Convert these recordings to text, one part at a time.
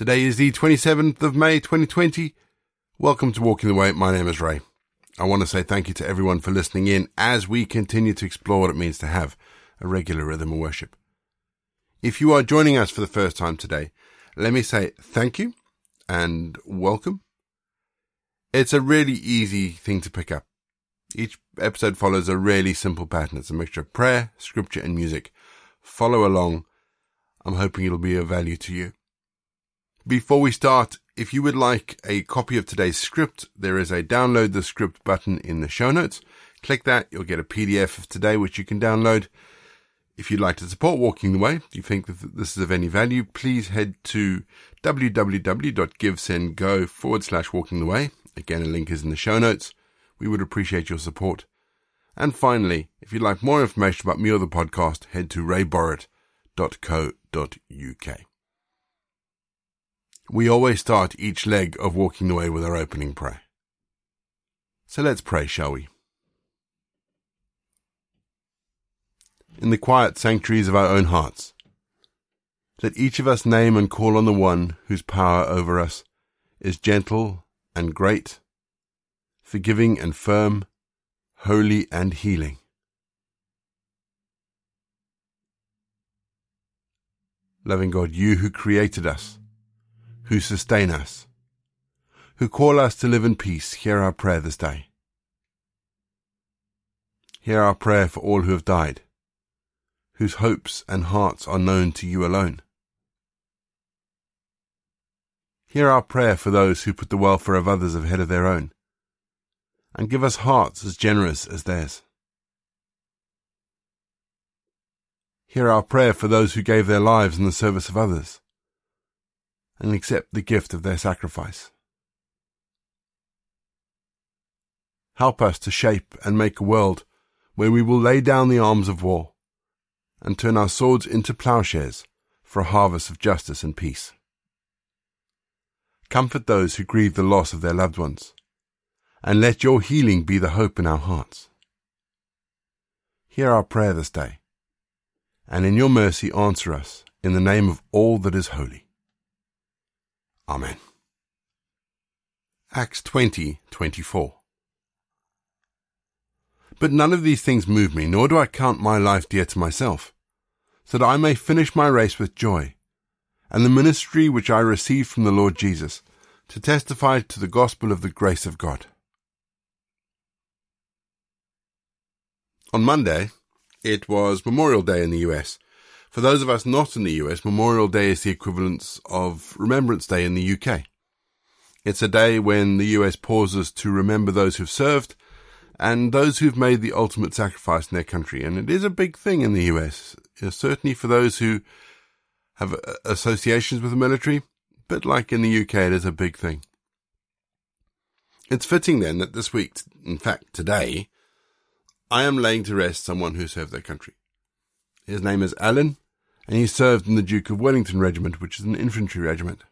Today is the 27th of May 2020. Welcome to Walking the Way. My name is Ray. I want to say thank you to everyone for listening in as we continue to explore what it means to have a regular rhythm of worship. If you are joining us for the first time today, let me say thank you and welcome. It's a really easy thing to pick up. Each episode follows a really simple pattern. It's a mixture of prayer, scripture, and music. Follow along. I'm hoping it'll be of value to you. Before we start, if you would like a copy of today's script, there is a download the script button in the show notes. Click that, you'll get a PDF of today, which you can download. If you'd like to support Walking the Way, if you think that this is of any value, please head to www.givesendgo forward slash walking the way. Again, a link is in the show notes. We would appreciate your support. And finally, if you'd like more information about me or the podcast, head to rayborrett.co.uk. We always start each leg of walking the way with our opening prayer. So let's pray, shall we? In the quiet sanctuaries of our own hearts, let each of us name and call on the one whose power over us is gentle and great, forgiving and firm, holy and healing. Loving God, you who created us, who sustain us, who call us to live in peace, hear our prayer this day. Hear our prayer for all who have died, whose hopes and hearts are known to you alone. Hear our prayer for those who put the welfare of others ahead of their own, and give us hearts as generous as theirs. Hear our prayer for those who gave their lives in the service of others, and accept the gift of their sacrifice. Help us to shape and make a world where we will lay down the arms of war and turn our swords into plowshares for a harvest of justice and peace. Comfort those who grieve the loss of their loved ones, and let your healing be the hope in our hearts. Hear our prayer this day, and in your mercy answer us in the name of all that is holy. Amen. Acts 20, 24. But none of these things move me, nor do I count my life dear to myself, so that I may finish my race with joy, and the ministry which I received from the Lord Jesus, to testify to the gospel of the grace of God. On Monday, it was Memorial Day in the US. For those of us not in the US, Memorial Day is the equivalent of Remembrance Day in the UK. It's a day when the US pauses to remember those who've served and those who've made the ultimate sacrifice in their country. And it is a big thing in the US, certainly for those who have uh, associations with the military, but like in the UK, it is a big thing. It's fitting then that this week, in fact today, I am laying to rest someone who served their country. His name is Alan, and he served in the Duke of Wellington Regiment, which is an infantry regiment.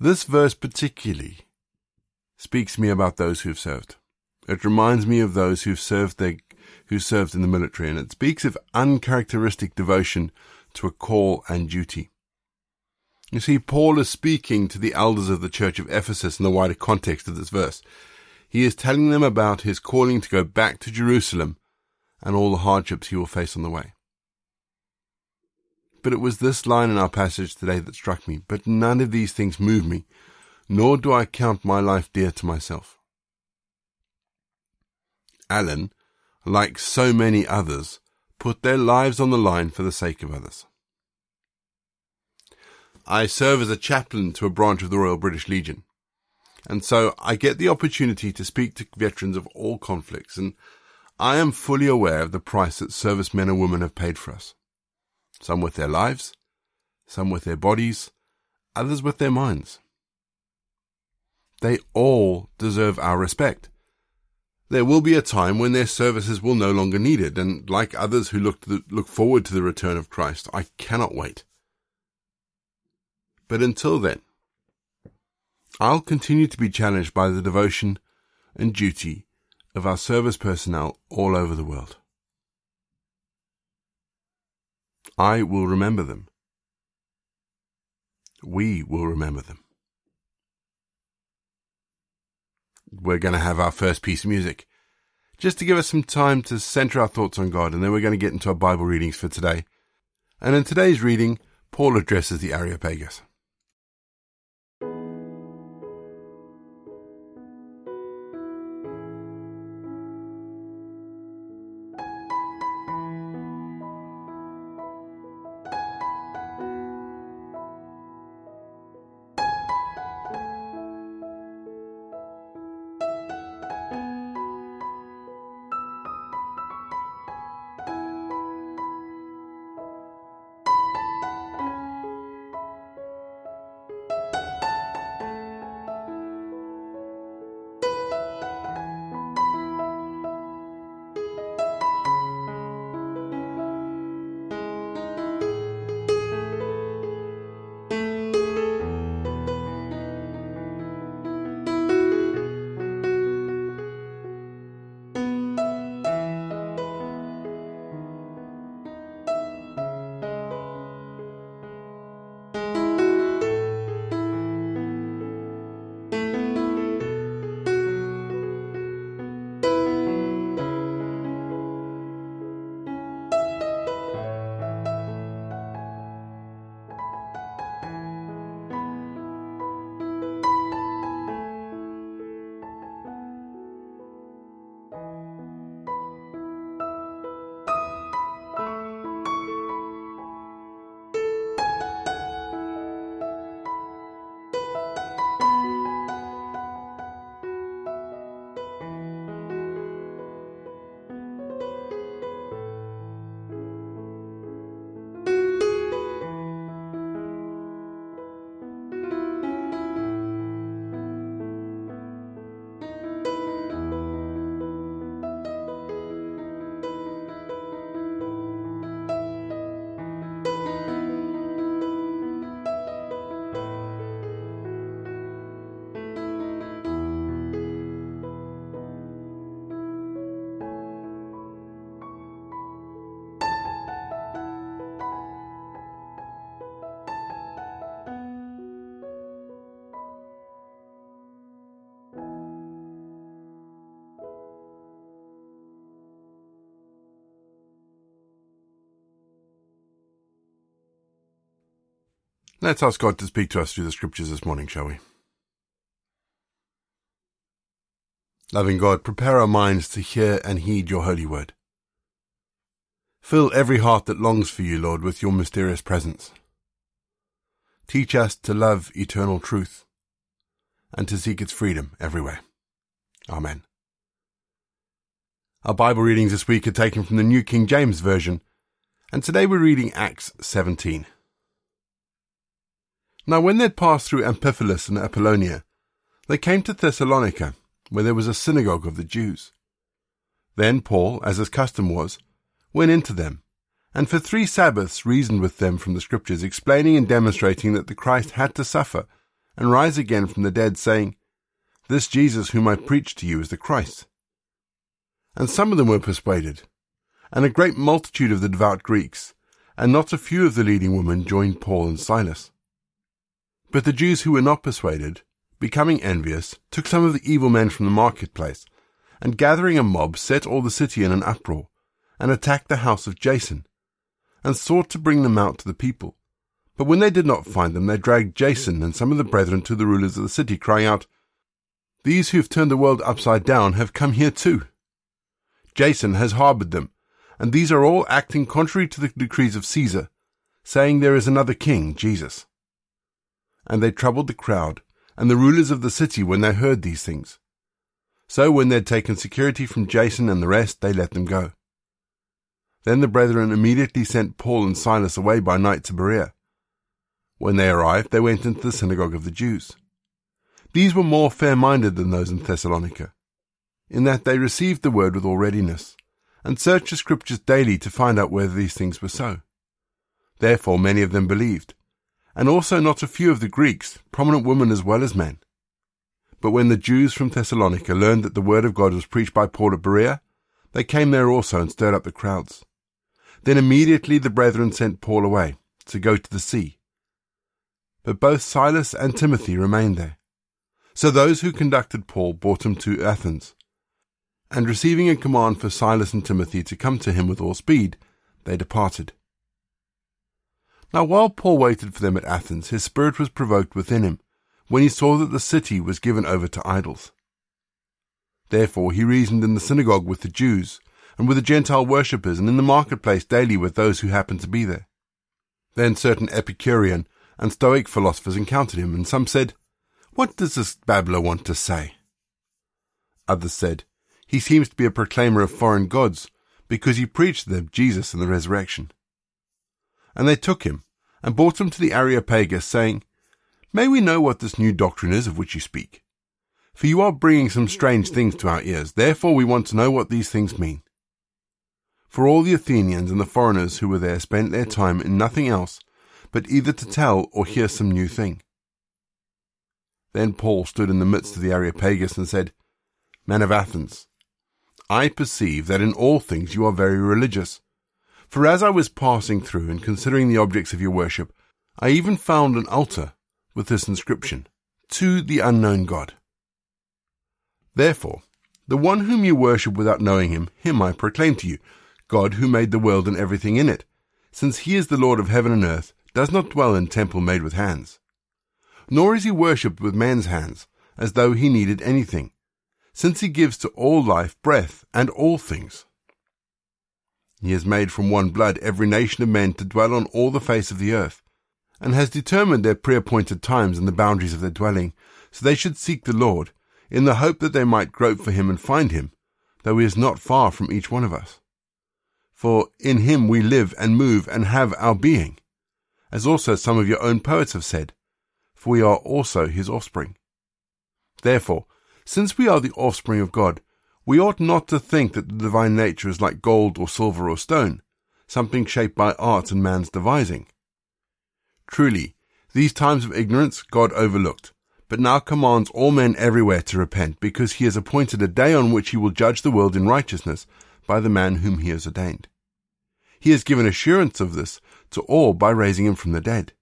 This verse particularly speaks to me about those who have served. It reminds me of those who've served their, who served in the military, and it speaks of uncharacteristic devotion to a call and duty. You see, Paul is speaking to the elders of the church of Ephesus in the wider context of this verse. He is telling them about his calling to go back to Jerusalem and all the hardships he will face on the way. But it was this line in our passage today that struck me. But none of these things move me, nor do I count my life dear to myself. Alan, like so many others, put their lives on the line for the sake of others. I serve as a chaplain to a branch of the Royal British Legion, and so I get the opportunity to speak to veterans of all conflicts, and I am fully aware of the price that servicemen and women have paid for us. Some with their lives, some with their bodies, others with their minds. They all deserve our respect. There will be a time when their services will no longer be needed, and like others who look, the, look forward to the return of Christ, I cannot wait. But until then, I'll continue to be challenged by the devotion and duty of our service personnel all over the world. I will remember them. We will remember them. We're going to have our first piece of music just to give us some time to center our thoughts on God, and then we're going to get into our Bible readings for today. And in today's reading, Paul addresses the Areopagus. Let's ask God to speak to us through the scriptures this morning, shall we? Loving God, prepare our minds to hear and heed your holy word. Fill every heart that longs for you, Lord, with your mysterious presence. Teach us to love eternal truth and to seek its freedom everywhere. Amen. Our Bible readings this week are taken from the New King James Version, and today we're reading Acts 17. Now when they had passed through Amphipolis and Apollonia, they came to Thessalonica, where there was a synagogue of the Jews. Then Paul, as his custom was, went into them, and for three Sabbaths reasoned with them from the Scriptures, explaining and demonstrating that the Christ had to suffer and rise again from the dead, saying, This Jesus whom I preach to you is the Christ. And some of them were persuaded, and a great multitude of the devout Greeks, and not a few of the leading women joined Paul and Silas. But the Jews who were not persuaded, becoming envious, took some of the evil men from the marketplace, and gathering a mob, set all the city in an uproar, and attacked the house of Jason, and sought to bring them out to the people. But when they did not find them, they dragged Jason and some of the brethren to the rulers of the city, crying out, These who have turned the world upside down have come here too. Jason has harbored them, and these are all acting contrary to the decrees of Caesar, saying there is another king, Jesus and they troubled the crowd and the rulers of the city when they heard these things. So when they had taken security from Jason and the rest, they let them go. Then the brethren immediately sent Paul and Silas away by night to Berea. When they arrived, they went into the synagogue of the Jews. These were more fair-minded than those in Thessalonica, in that they received the word with all readiness, and searched the scriptures daily to find out whether these things were so. Therefore many of them believed, and also not a few of the Greeks, prominent women as well as men. But when the Jews from Thessalonica learned that the word of God was preached by Paul at Berea, they came there also and stirred up the crowds. Then immediately the brethren sent Paul away to go to the sea. But both Silas and Timothy remained there. So those who conducted Paul brought him to Athens. And receiving a command for Silas and Timothy to come to him with all speed, they departed. Now while Paul waited for them at Athens, his spirit was provoked within him, when he saw that the city was given over to idols. Therefore he reasoned in the synagogue with the Jews, and with the Gentile worshippers, and in the marketplace daily with those who happened to be there. Then certain Epicurean and Stoic philosophers encountered him, and some said, What does this babbler want to say? Others said, He seems to be a proclaimer of foreign gods, because he preached to them Jesus and the resurrection. And they took him, and brought him to the Areopagus, saying, May we know what this new doctrine is of which you speak? For you are bringing some strange things to our ears, therefore we want to know what these things mean. For all the Athenians and the foreigners who were there spent their time in nothing else but either to tell or hear some new thing. Then Paul stood in the midst of the Areopagus and said, Men of Athens, I perceive that in all things you are very religious. For as I was passing through and considering the objects of your worship, I even found an altar with this inscription, To the unknown God. Therefore, the one whom you worship without knowing him, him I proclaim to you, God who made the world and everything in it, since he is the Lord of heaven and earth, does not dwell in temple made with hands. Nor is he worshipped with man's hands, as though he needed anything, since he gives to all life breath and all things. He has made from one blood every nation of men to dwell on all the face of the earth, and has determined their pre-appointed times and the boundaries of their dwelling, so they should seek the Lord, in the hope that they might grope for him and find him, though he is not far from each one of us for in him we live and move and have our being, as also some of your own poets have said, for we are also his offspring. Therefore, since we are the offspring of God, we ought not to think that the divine nature is like gold or silver or stone, something shaped by art and man's devising. Truly, these times of ignorance God overlooked, but now commands all men everywhere to repent, because he has appointed a day on which he will judge the world in righteousness by the man whom he has ordained. He has given assurance of this to all by raising him from the dead.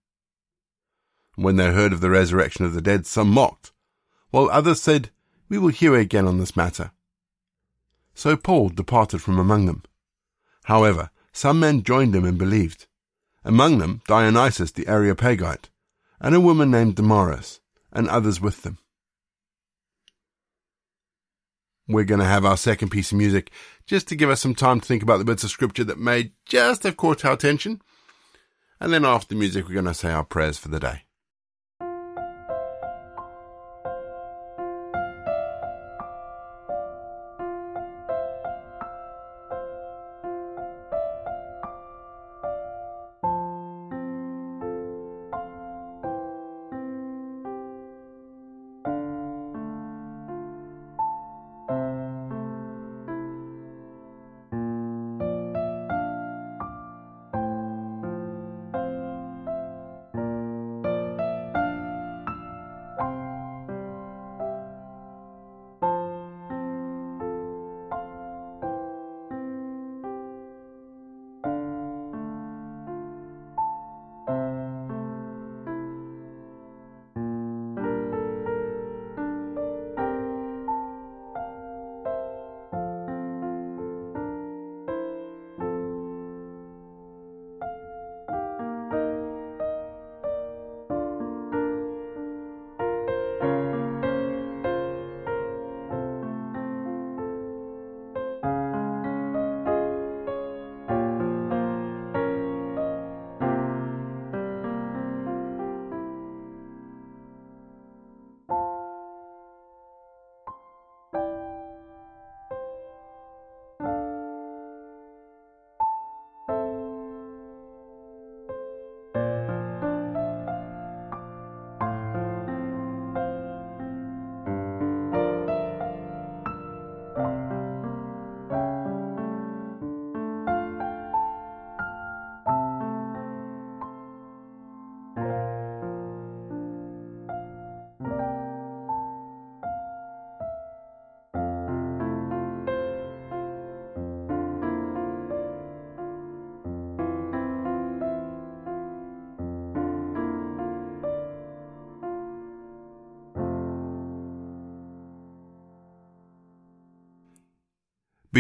When they heard of the resurrection of the dead, some mocked, while others said, We will hear again on this matter. So Paul departed from among them. However, some men joined him and believed. Among them Dionysius the Areopagite, and a woman named Damaris, and others with them. we're going to have our second piece of music just to give us some time to think about the bits of scripture that may just have caught our attention. And then after the music, we're going to say our prayers for the day.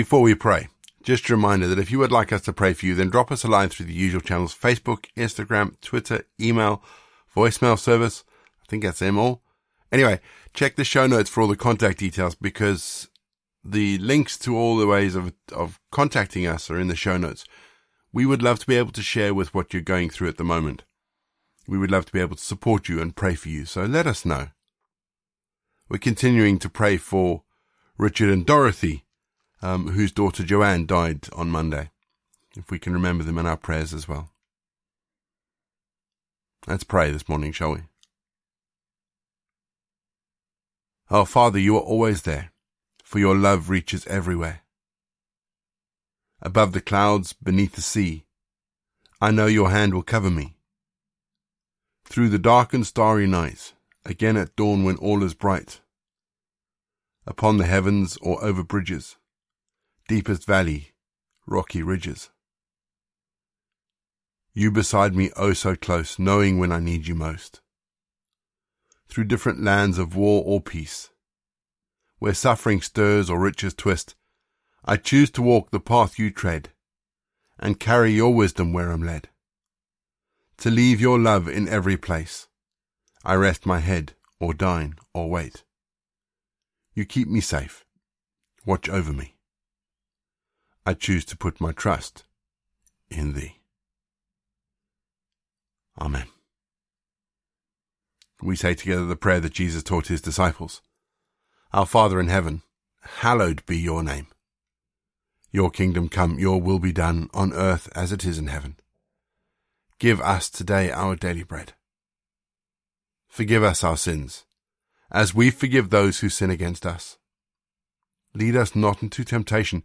Before we pray, just a reminder that if you would like us to pray for you, then drop us a line through the usual channels Facebook, Instagram, Twitter, email, voicemail service. I think that's them all. Anyway, check the show notes for all the contact details because the links to all the ways of, of contacting us are in the show notes. We would love to be able to share with what you're going through at the moment. We would love to be able to support you and pray for you, so let us know. We're continuing to pray for Richard and Dorothy, um, whose daughter Joanne died on Monday. If we can remember them in our prayers as well. Let's pray this morning, shall we? Our Father, you are always there, for your love reaches everywhere. Above the clouds, beneath the sea, I know your hand will cover me. Through the dark and starry night, again at dawn when all is bright, upon the heavens or over bridges, deepest valley, rocky ridges. You beside me oh so close, knowing when I need you most. Through different lands of war or peace, where suffering stirs or riches twist, I choose to walk the path you tread, and carry your wisdom where I'm led. To leave your love in every place, I rest my head, or dine, or wait. You keep me safe, watch over me. I choose to put my trust in thee. Amen. We say together the prayer that Jesus taught his disciples. Our Father in heaven, hallowed be your name. Your kingdom come, your will be done on earth as it is in heaven. Give us today our daily bread. Forgive us our sins, as we forgive those who sin against us. Lead us not into temptation,